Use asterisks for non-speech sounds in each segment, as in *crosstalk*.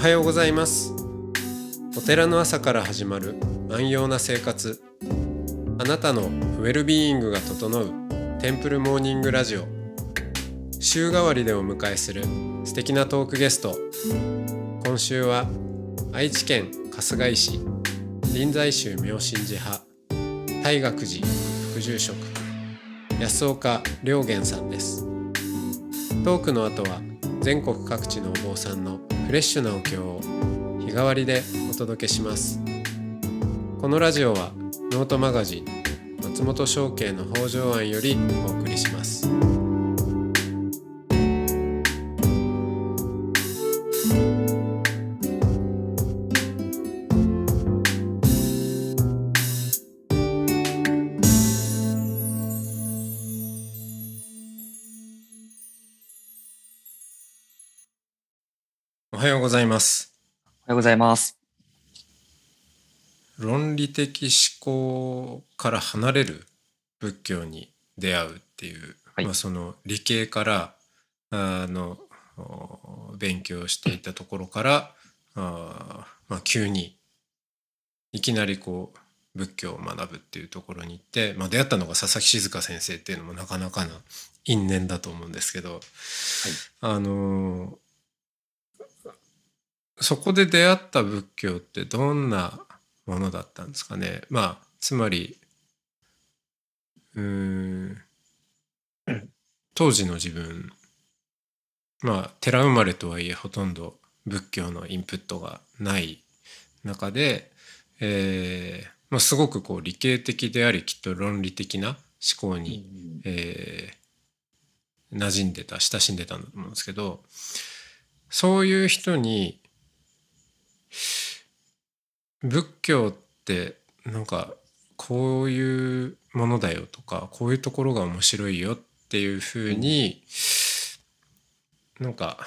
はようございます。お寺の朝から始まる安養な生活。あなたのウェルビーイングが整うテンプルモーニングラジオ。週替わりでお迎えする素敵なトークゲスト。今週は愛知県春日井市臨済宗妙心寺派大学寺副住職安岡良源さんです。トークの後は全国各地のお坊さんのフレッシュなお経を日替わりでお届けします。このラジオはノートマガジン松本商家の北条庵よりお送りします。うございます。おはようございます。論理的思考から離れる仏教に出会うっていう、はい。まあ、その理系からあのお勉強していたところからあ、まあ、急にいきなりこう仏教を学ぶっていうところに行って、まあ、出会ったのが佐々木静香先生っていうのもなかなかな因縁だと思うんですけど、あのそこで出会った仏教ってどんなものだったんですかね？まあつまりうーん当時の自分。まあ寺生まれとはいえほとんど仏教のインプットがない中で、えーまあ、すごくこう理系的でありきっと論理的な思考に、えー馴染んでた親しんでたんだと思うんですけどそういう人に仏教ってなんかこういうものだよとかこういうところが面白いよっていうふうに、なんか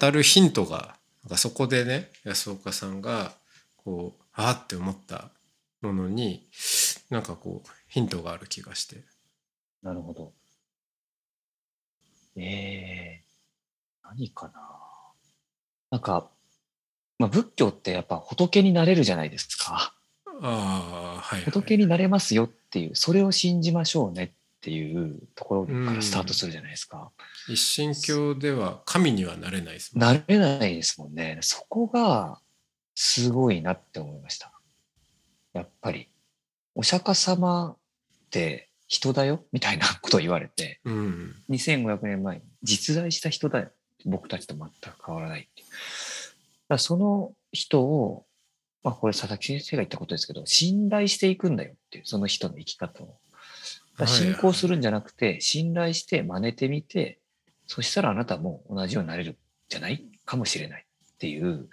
語るヒントがなんかそこでね安岡さんがこうあーって思ったものになんかこうヒントがある気がして。なるほど。ええ何かな。なんか、まあ、仏教ってやっぱ仏になれるじゃないですか。ああはい、はい、仏になれますよっていう、それを信じましょうねっていうところからスタートするじゃないですか。一神教では神にはなれないですもんなれないですもんね。そこがすごいなって思いました。やっぱり、お釈迦様って人だよみたいなことを言われて、うん2500年前に実在した人だよ。僕たちと全く変わらないっていう。だその人を、まあこれ佐々木先生が言ったことですけど、信頼していくんだよっていう、その人の生き方を。信仰するんじゃなくて、信頼して真似てみて、そしたらあなたも同じようになれるんじゃないかもしれないっていう、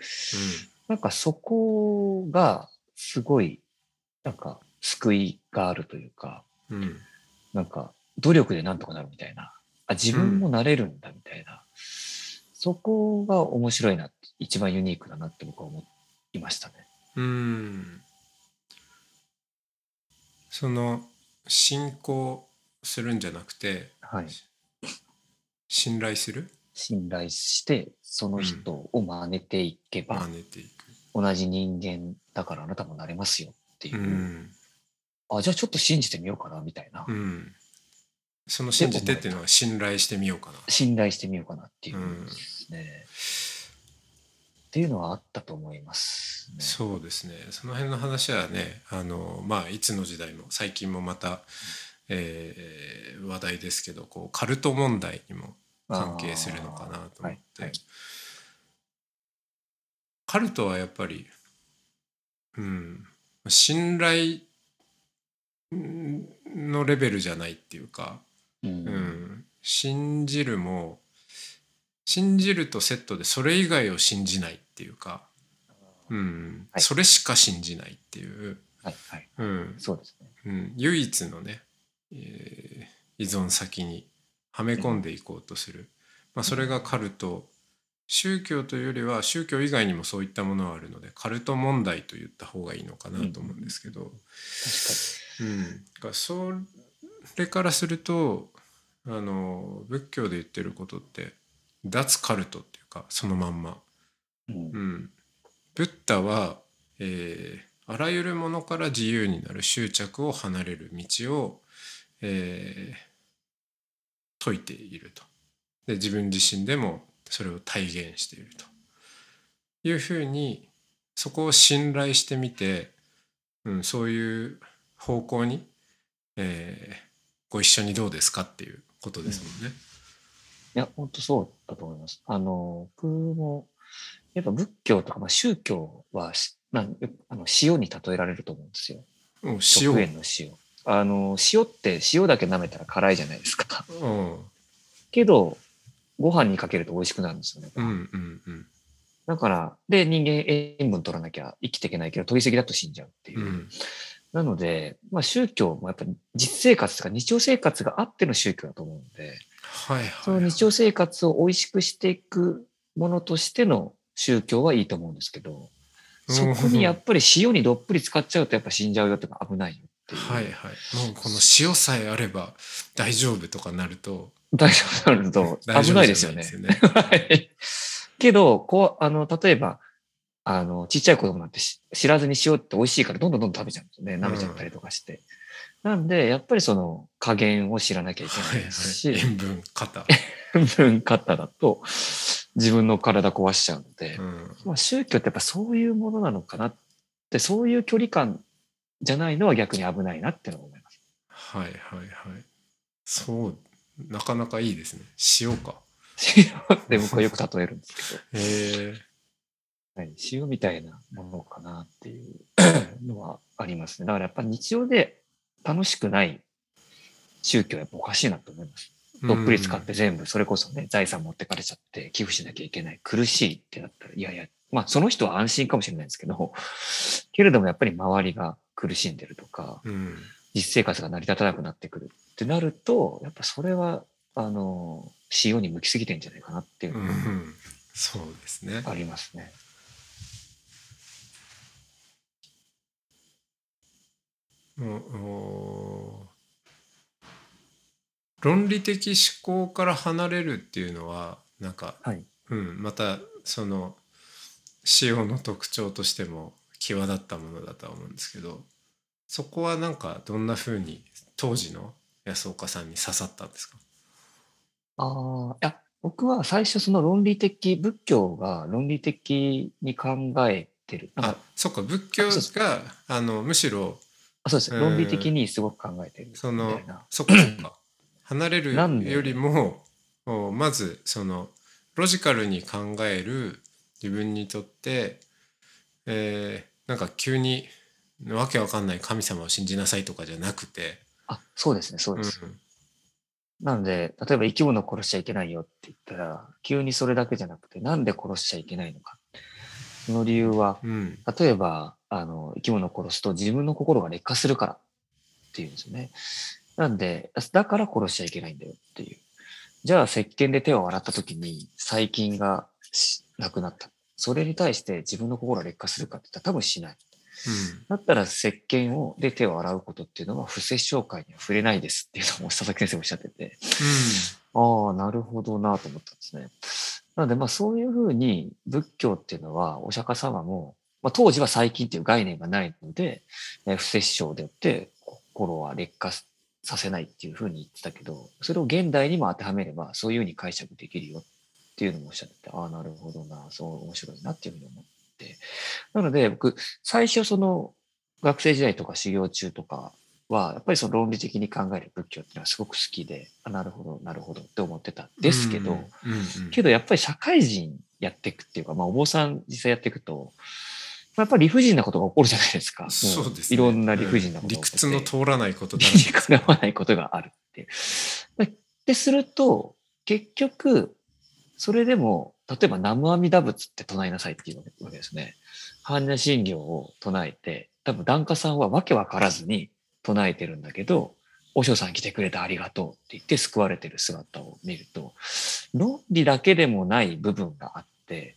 なんかそこがすごい、なんか救いがあるというか、うんうんなんか努力でなんとかなるみたいな。あ、自分もなれるんだみたいな。そこが面白いな、一番ユニークだなって僕は思いましたね。うんその信仰するんじゃなくてはい。信頼する？信頼して、その人を真似ていけば、真似ていく。同じ人間だからあなたもなれますよっていうう。んあ、じゃあちょっと信じてみようかなみたいな。うん、その信じてっていうのは信頼してみようかな。信頼してみようかなっていううんですね。っていうのはあったと思います、ね。そうですね。その辺の話はねあのまあいつの時代も最近もまた、えー話題ですけどこうカルト問題にも関係するのかなと思って、はいはい。カルトはやっぱりうん信頼んのレベルじゃないっていうか、うん。うん、信じるも信じるとセットでそれ以外を信じないっていうか、うん。はい。それしか信じないっていう、はいはい。うん。そうですね。うん、唯一のね、えー依存先にはめ込んでいこうとする、まあ、それがカルト宗教というよりは宗教以外にもそういったものはあるのでカルト問題と言った方がいいのかなと思うんですけど、確かうん、だからそれからするとあの仏教で言ってることって脱カルトっていうかそのまんま、に。うんうん、ブッダは、えーあらゆるものから自由になる執着を離れる道を、えー説いているとで自分自身でもそれを体現しているというふうにそこを信頼してみて、うん、そういう方向に、えーご一緒にどうですかっていうことですもんね。いや、本当そうだと思います。あの、僕も、やっぱ仏教とか、まあ、宗教はし、まあ、あの塩に例えられると思うんですよ。うん、食塩、塩の塩。あの、塩って塩だけ舐めたら辛いじゃないですか。うん、けど、ご飯にかけると美味しくなるんですよね。うんうんうんだから、で、人間塩分取らなきゃ生きていけないけど、取りすぎだと死んじゃうっていうう。んなので、まあ宗教もやっぱり実生活とか日常生活があっての宗教だと思うんで、はいはいその日常生活を美味しくしていくものとしての宗教はいいと思うんですけど、そこにやっぱり塩にどっぷり使っちゃうとやっぱ死んじゃうよっていうか危ないよっていう。はいはいもうこの塩さえあれば大丈夫とかなると大丈夫になると *laughs* 危ないですよね。じゃないはいけど、こう、あの、例えば、あの、ちっちゃい子供なんてし知らずに塩って美味しいからどんどんどんどん食べちゃうんですよね。舐めちゃったりとかして。なんで、やっぱりその加減を知らなきゃいけはないいですし、はい、塩分型、分方だと自分の体壊しちゃうので、うん、まあ、宗教ってやっぱそういうものなのかなって、そういう距離感じゃないのは逆に危ないなってのは思います。はいはいはい。そうなかなかいいですね。塩か。塩？って僕はよく例えるんですけど、*laughs* へ塩みたいなものかなっていうのはありますね。だからやっぱ日常で楽しくない宗教はやっぱおかしいなと思います。どっぷり使って全部、それこそね、財産持ってかれちゃって寄付しなきゃいけない。苦しいってなったら、いやいや、まあその人は安心かもしれないですけど、けれどもやっぱり周りが苦しんでるとか、うん実生活が成り立たなくなってくるってなると、やっぱそれは、あの、塩に向きすぎてんじゃないかなっていううんうのがんそうですねありますね。もうお論理的思考から離れるっていうのはなんか、はいうん、またその塩の特徴としても際立ったものだとは思うんですけどそこはなんかどんな風に当時の安岡さんに刺さったんですか？ああ、いや、僕は最初その論理的、仏教が論理的に考えてる。あかそっか仏教があのむしろあそうです。うん論理的にすごく考えてるそのな。そっかそっか *coughs* 離れるよりもおまずそのロジカルに考える自分にとって、えーなんか急にわけわかんない神様を信じなさいとかじゃなくて、あ、そうですね、そううんです。なので、例えば生き物を殺しちゃいけないよって言ったら、急にそれだけじゃなくて、なんで殺しちゃいけないのか。その理由は、うん例えば、あの、生き物を殺すと自分の心が劣化するからっていうんですよね。なんで、だから殺しちゃいけないんだよっていう。じゃあ、石鹸で手を洗った時に細菌がしなくなった。それに対して自分の心が劣化するかって言ったら多分しない。だったら石鹸をで手を洗うことっていうのは不殺生会には触れないですっていうのを佐々木先生おっしゃってて、ああ、なるほどなと思ったんですね。なので、まあそういうふうに仏教っていうのはお釈迦様も、まあ当時は細菌っていう概念がないので、えー不殺生でよって心は劣化させないっていうふうに言ってたけど、それを現代にも当てはめればそういうふうに解釈できるよっていうのもおっしゃってて、ああ、なるほどな、そう面白いなっていうふうに思って。なので僕、最初その学生時代とか修行中とかは、やっぱりその論理的に考える仏教っていうのはすごく好きで、あなるほど、なるほどって思ってたんですけど、うんうんけどやっぱり社会人やっていくっていうか、まあお坊さん実際やっていくと、やっぱり理不尽なことが起こるじゃないですか。もそうですねいろんな理不尽なこと理が起こって屈の通らないことだら理にけかなわないことがあるっていう。で、すると、結局、それでも、例えば南無阿弥陀仏って唱えなさいっていうわけですね。般若心経を唱えて、多分檀家さんはわけわからずに唱えてるんだけど、お嬢さん来てくれてありがとうって言って救われてる姿を見ると、論理だけでもない部分があって、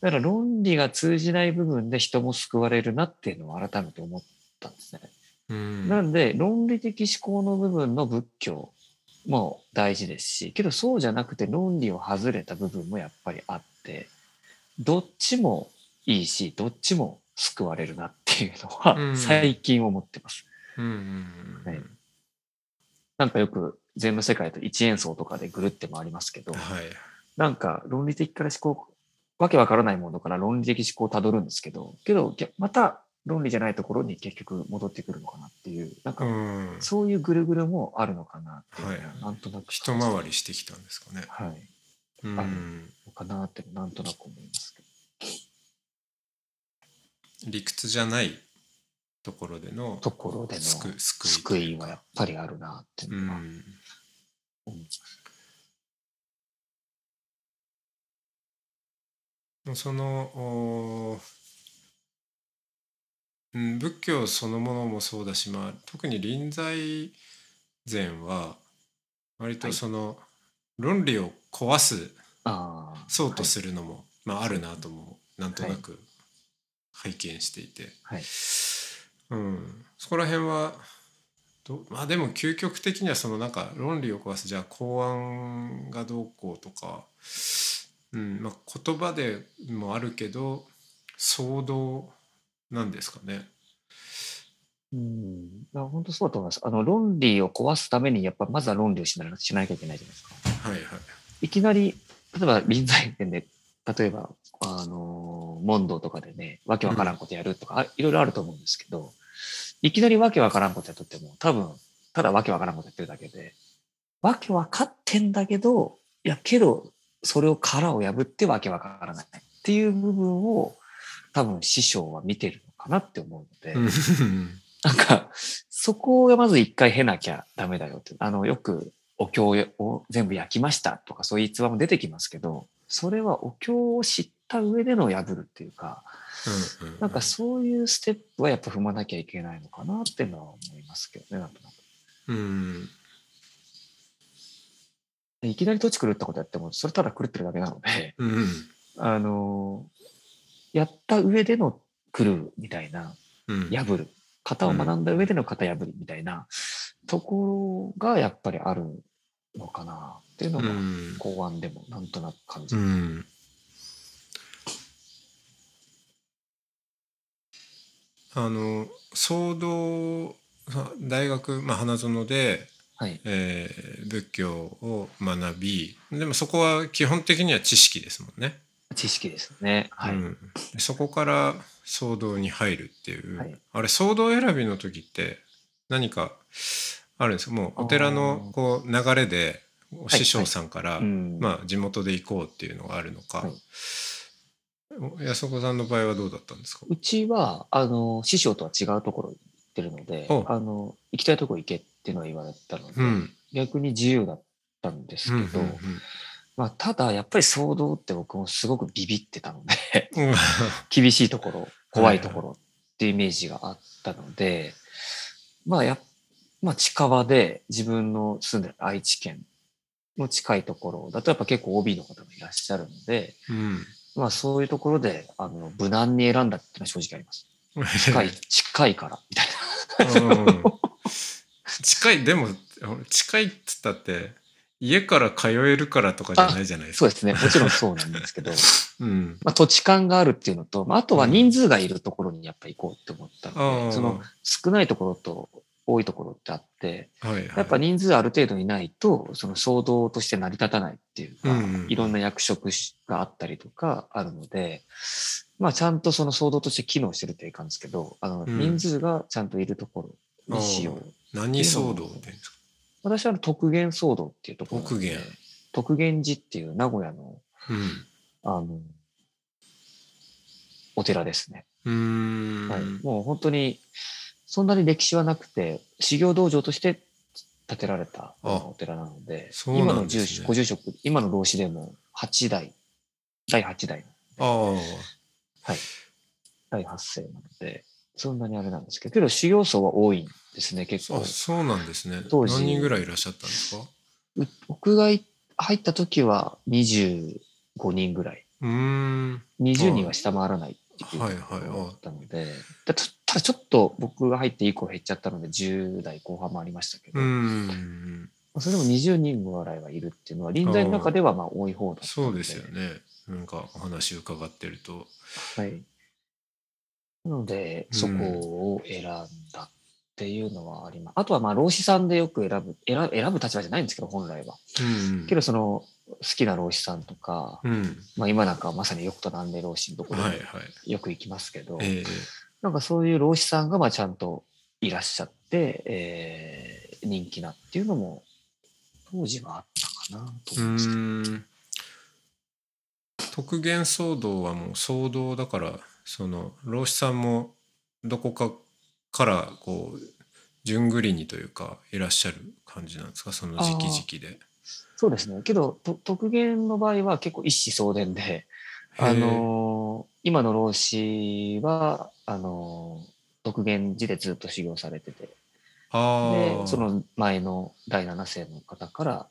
だから論理が通じない部分で人も救われるなっていうのを改めて思ったんですね。うん。なんで、論理的思考の部分の仏教も大事ですし、けどそうじゃなくて論理を外れた部分もやっぱりあって、どっちもいいし、どっちも救われるなっていうのは、うん。最近思ってます。うんはい。なんかよく全部世界と一演奏とかでぐるって回りますけど、はい。なんか論理的から思考、わけわからないものから論理的思考をたどるんですけど、けど、また論理じゃないところに結局戻ってくるのかなっていう、なんかうんそういうぐるぐるもあるのかなっていうなんとなく。一回りしてきたんですかねはい。うんあるのかなってなんとなく思いますけど。理屈じゃないところでのところでの救救いはやっぱりあるなっていううのはん思います。そのおうん仏教そのものもそうだし、まあ、特に臨済禅は割とその論理を壊す。そうとするのも、まあ、あるなともなんとなく拝見していて、はい。うん、そこら辺はどまあでも究極的にはそのなんか論理を壊すじゃあ公安がどうこうとか、うんまあ、言葉でもあるけど騒動なんですかね。うん。本当そうだと思います。あの、論理を壊すために、やっぱまずは論理をしなしなきゃいけないじゃないですか。はいはい。いきなり、例えば臨済点で、例えば、あの、問答とかでね、わけわからんことやるとか、あいろいろあると思うんですけど、いきなりわけわからんことやっとっても、多分、ただわけわからんことやってるだけで、わけわかってんだけど、いや、けど、それを殻を破ってわけわからないっていう部分を、多分師匠は見てるのかなって思うので、うんなんか、そこがまず一回経なきゃダメだよって。あの、よくお経を全部焼きましたとかそういう逸話も出てきますけど、それはお経を知った上での破るっていうか、うんうんなんかそういうステップはやっぱ踏まなきゃいけないのかなっていうのは思いますけどね、なんとなく。うんでいきなり土地狂ったことやっても、それただ狂ってるだけなので、うんあの、やった上での狂うみたいな、うん。破る。型を学んだ上での型破りみたいなところがやっぱりあるのかなっていうのうがん。公安でもなんとなく感じ。る。うん。あの騒動さ大学、まあ、花園で、はい。えー仏教を学びでもそこは基本的には知識ですもんね。知識ですね。はい。うん、でそこから騒動に入るっていう、はい。あれ騒動選びの時って何かあるんですか？もうお寺のこう流れでお師匠さんから、うん。まあ、地元で行こうっていうのがあるのか、安岡さんの場合はどうだったんですか？うちは、あの、師匠とは違うところに行ってるのでお、あの、行きたいところ行けっていうのは言われたので、うん。逆に自由だったんですけど、うんうんまあ、ただ、やっぱり騒動って僕もすごくビビってたので、う *laughs* ん厳しいところ、怖いところっていうイメージがあったので、まあやっ、まあ近場で自分の住んでる愛知県の近いところだとやっぱ結構 OB の方もいらっしゃるので、うん。まあそういうところで、あの、無難に選んだっていうのは正直あります。*laughs* 近い、近いから、みたいうん近いでも近いっつったって家から通えるからとかじゃないじゃないでな。すか。そうですね。もちろんそうなんですけど、*laughs* うんまあ土地勘があるっていうのと、まああとは人数がいるところにやっぱ行こうって思ったので、あーその少ないところと多いところってあって、はいはい、やっぱ人数ある程度いないと、その騒動として成り立たないっていうか、うんうんいろんな役職があったりとかあるので、まあちゃんとその騒動として機能してるっていかんですけど、あの、うん人数がちゃんといるところにしよう。何騒動って言うんですか？私はあの特元騒動っていうところ特元。特元寺っていう名古屋の、うん。あの、お寺ですね。うーん。はい。もう本当に、そんなに歴史はなくて、修行道場として建てられたお寺なので、そう今の住所、ご住職、今の老子でも8代、第8代、ああ。はい。第8世なので、そんなにあれなんですけど、けど修行層は多いんですね、結構。あ。そうなんですね。当時。何人ぐらいいらっしゃったんですか？う僕がい入った時は25人ぐらい。うーん。20人は下回らないっていうはいとこはい。ろだったので、だたただちょっと僕が入って以降減っちゃったので10代後半もありましたけど、うーんそれでも20人ぐらいはいるっていうのは臨在の中ではまあ多い方だったのそうですよね。なんかお話伺ってると。はい。なので、うん。そこを選んだっていうのはあります。あとはまあ老子さんでよく選ぶ選ぶ選ぶ立場じゃないんですけど本来は。うん。けどその好きな老子さんとか、うん。まあ、今なんかはまさによくとなんで老子のところよく行きますけど、ええ。なんかそういう老子さんがまあちゃんといらっしゃって、えー人気なっていうのも当時はあったかなとう思います特元騒動はもう騒動だからその老子さんもどこかからこう順繰りにというかいらっしゃる感じなんですか？その時期時期で。そうですね。けど、と特元の場合は結構一子相伝で、あのー今の老子は、あのー徳元寺でずっと修行されてて、で、その前の第七世の方から、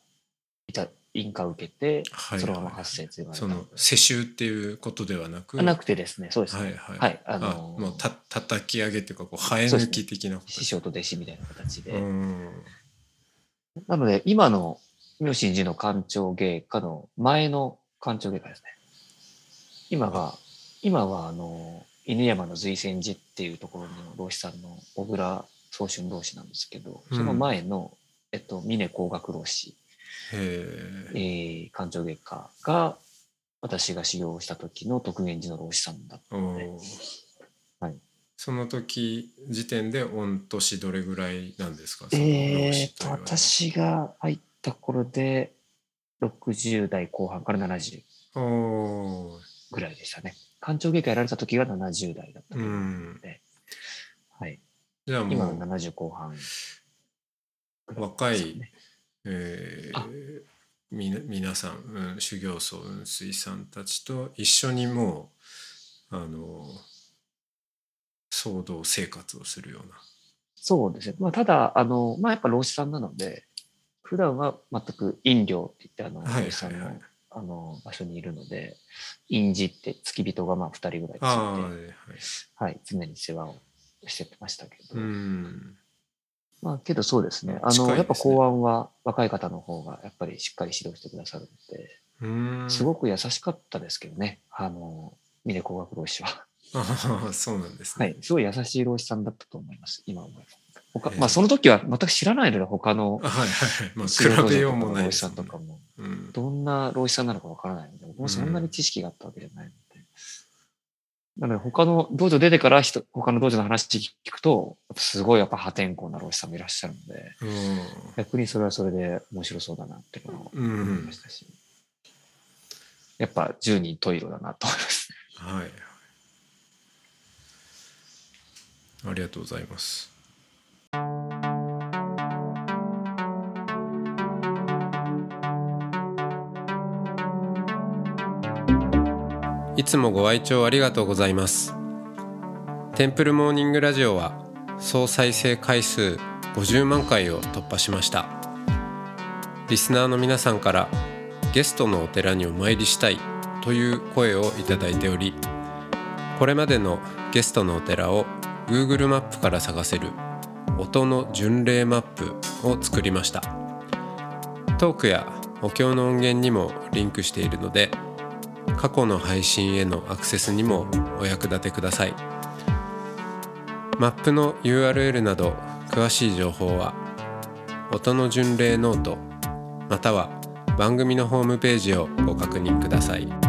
いた、印鑑を受けて、はいそのまま発生その世襲っていうことではなく？あなくてですね、そうですね。はいはい、はい。ああのーもうた叩き上げっていうかこう生え抜き的なこと師匠と弟子みたいな形で。うん。なので、今の妙心寺の官庁芸家の前の官庁芸家ですね。今が、今はあの、犬山の随泉寺っていうところの老子さんの小倉宗春老子なんですけど、うん。その前の、えっと、峰工学老子、へえー、官庁芸家が、私が修行した時の徳元寺の老子さんだったえので、はい。その時時点で御年どれぐらいなんですか？えーと、私が入った頃で、60代後半から70おー。ぐらいでしたね。官庁芸家やられた時が70代だったとう思うん。で、はい。じゃあ今のもう70後半ぐら若いえあ。ーみな皆さん、うん、修行僧雲水さんたちと一緒にもうあの騒動生活をするような。そうですね。まあ、ただ、あの、まあ、やっぱ老子さんなので、普段は全く飲料って言って、あの、はい老子さんの、はいはいあの、場所にいるので、院寺って付き人がまあ2人ぐらいついて、はい。はい、常に世話をしてましたけど、うんまあ、けどそうですね。あの、ね。やっぱ公安は若い方の方がやっぱりしっかり指導してくださるので、うん。すごく優しかったですけどね、あの、峰工学老師は。*laughs* そうなんですね、はい、すごい優しい老師さんだったと思います、今思えば。他ええまあ、その時は全く知らないので、他のあはいはいはい。まあ比べよう場の老師さもないですもんとかも、うん。どんな老師さんなのかわからないので、僕もそんなに知識があったわけじゃないので。なので、他の道場出てから人、他の道場の話聞くと、すごいやっぱ破天荒な老師さんもいらっしゃるので、逆にそれはそれで面白そうだなっていうのをうん、うん思いましたし、やっぱ十人十色だなと思います。はい。ありがとうございますいつもご愛聴ありがとうございます。テンプルモーニングラジオは総再生回数50万回を突破しました。リスナーの皆さんからゲストのお寺にお参りしたいという声をいただいておりこれまでのゲストのお寺を Google マップから探せる音の巡礼マップを作りました。トークやお経の音源にもリンクしているので過去の配信へのアクセスにもお役立てください。マップの URL など詳しい情報は音の巡礼ノートまたは番組のホームページをご確認ください。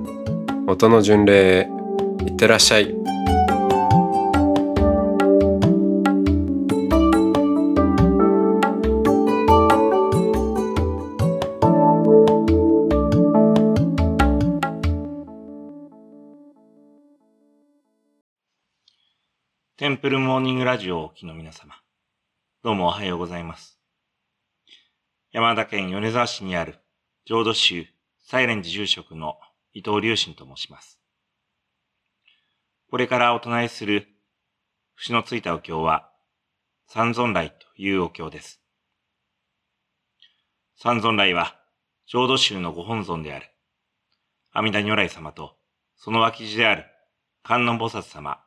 音の巡礼へいってらっしゃい。テンプルモーニングラジオをお聞きの皆様、どうもおはようございます。山田県米沢市にある浄土宗サイレンジ住職の伊藤隆信と申します。これからお唱えする節のついたお経は、三尊来というお経です。三尊来は、浄土宗のご本尊である、阿弥陀如来様と、その脇地である観音菩薩様、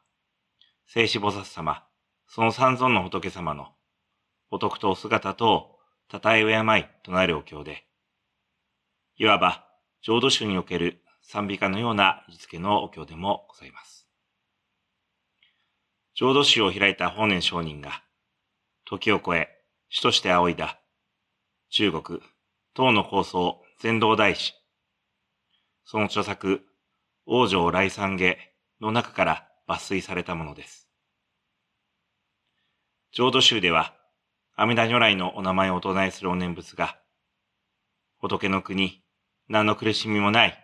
聖子菩薩様、その三尊の仏様の、仏とお姿とを、たたえ敬いとなるお経で、いわば、浄土宗における賛美歌のような位置付けのお経でもございます。浄土宗を開いた法然上人が、時を超え、主として仰いだ、中国、唐の構想、全道大師、その著作、王女来三下の中から抜粋されたものです。浄土宗では、阿弥陀如来のお名前をお唱えするお念仏が、仏の国、何の苦しみもない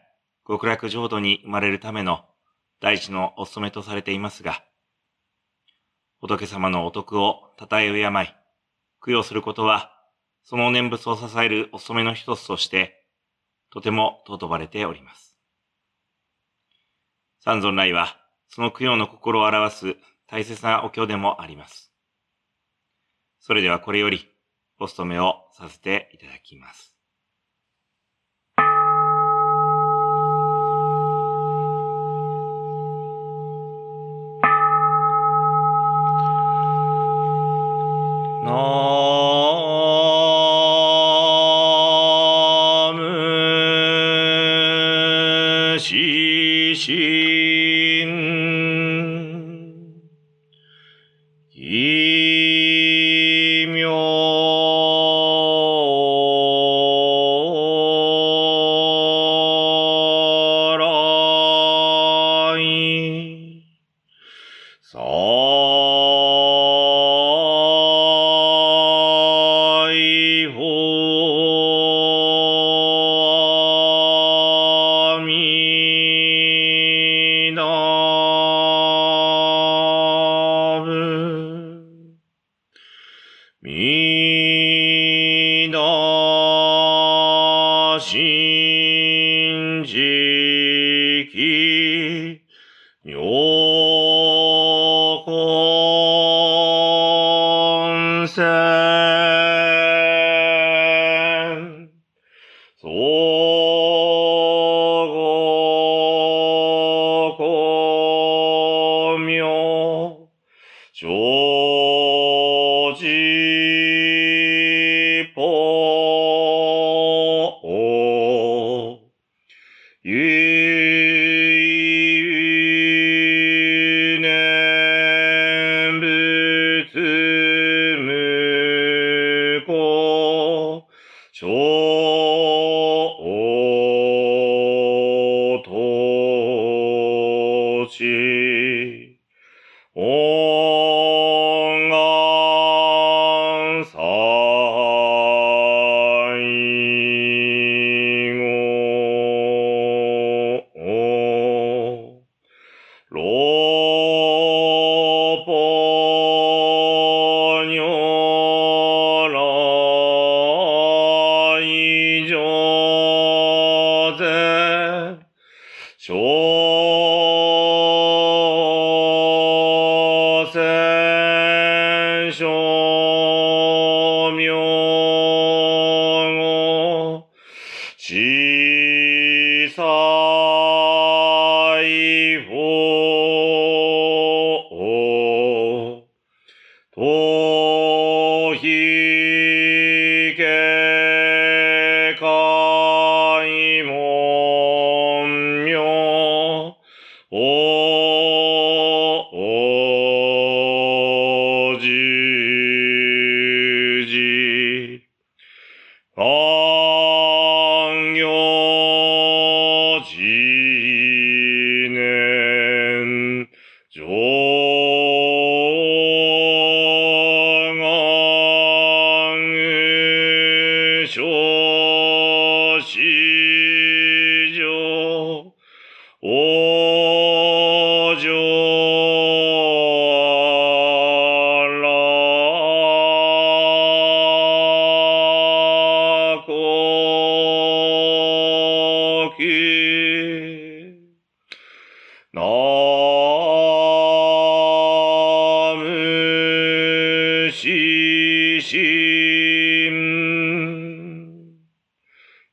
極楽浄土に生まれるための大地のお務めとされていますが、仏様のお徳を称え敬い、供養することは、その念仏を支えるお務めの一つとして、とても尊ばれております。三尊来は、その供養の心を表す大切なお経でもあります。それではこれより、お務めをさせていただきます。哦。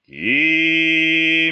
Y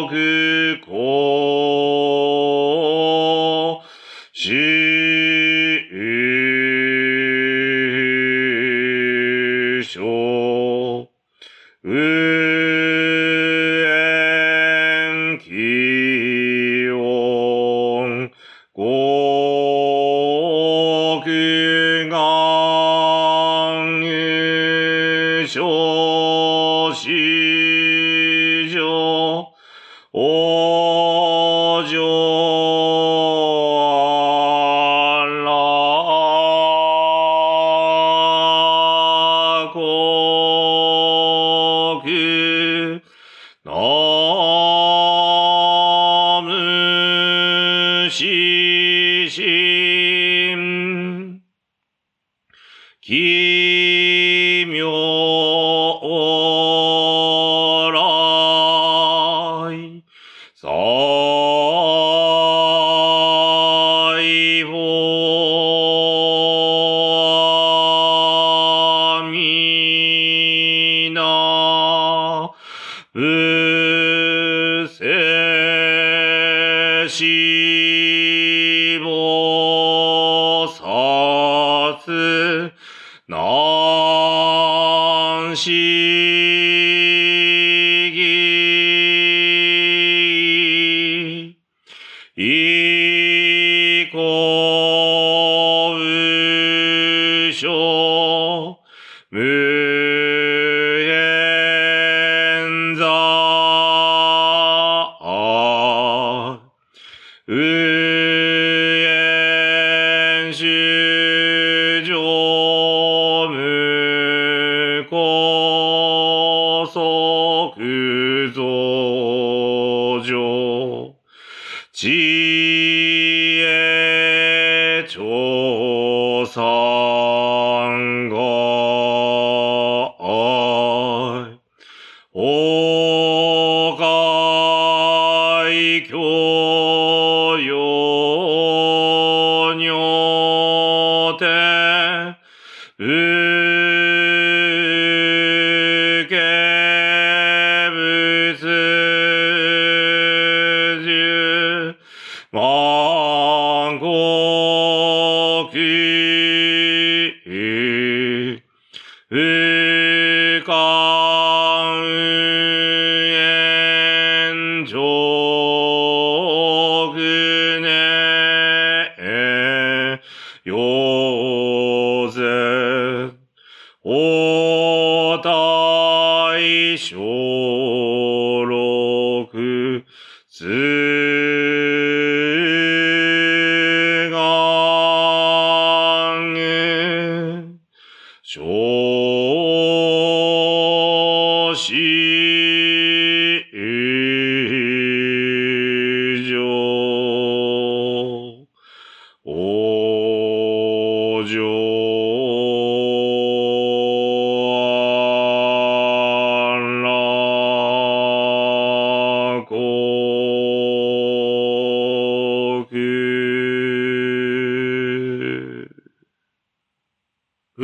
어, 그 後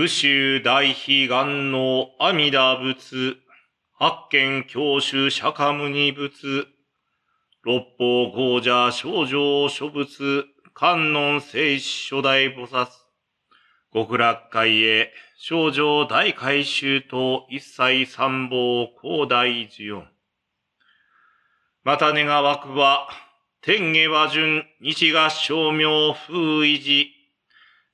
宇宙大悲願の阿弥陀仏、八見教主釈迦牟尼仏、六方豪者少女諸仏、観音聖子初代菩薩、極楽会へ、少女大改修と一切三宝広大寺音。また願わくは、天下和順、日が照明風維持、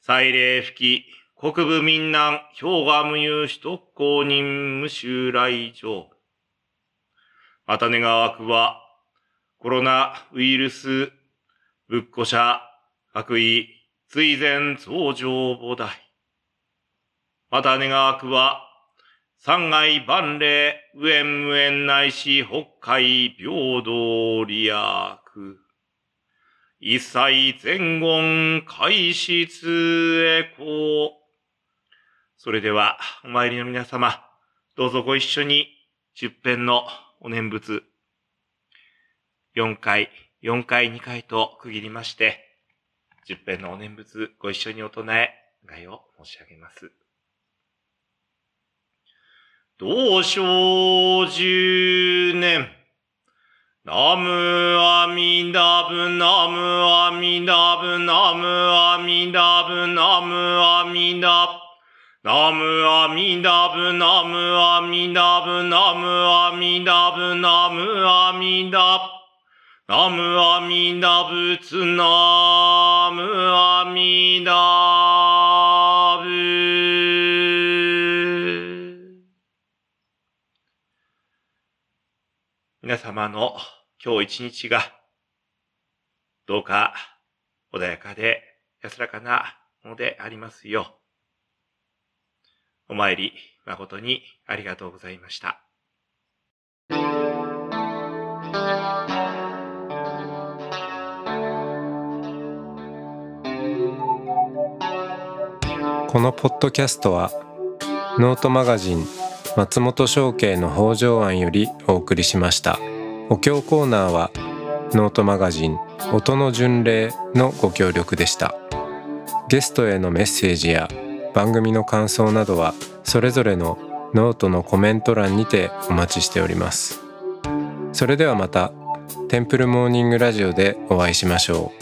祭礼吹き、国部民南、氷河無有首都公認無襲来場。また願わくは、コロナウイルス、仏庫者、悪意、追善増上菩提。また願わくは、三害万礼、無縁無縁ないし、北海平等利益。一切前言開始へこう。それでは、お参りの皆様、どうぞご一緒に、十編のお念仏、四回、四回、二回と区切りまして、十編のお念仏、ご一緒にお唱え、願いを申し上げます。同生十年。ナムアミダブナムアミダブナムアミダブナムアミダブナムアミダブナムアミダブナムアミダブナムアミダブナムアミダブツナムアミダブ皆様の今日一日が、どうか穏やかで安らかなものでありますよう。お参り誠にありがとうございました。このポッドキャストはノートマガジン松本紹圭の方丈庵よりお送りしましたお経コーナーはノートマガジン音の巡礼のご協力でしたゲストへのメッセージや番組の感想などはそれぞれのノートのコメント欄にてお待ちしております。それではまたテンプルモーニングラジオでお会いしましょう。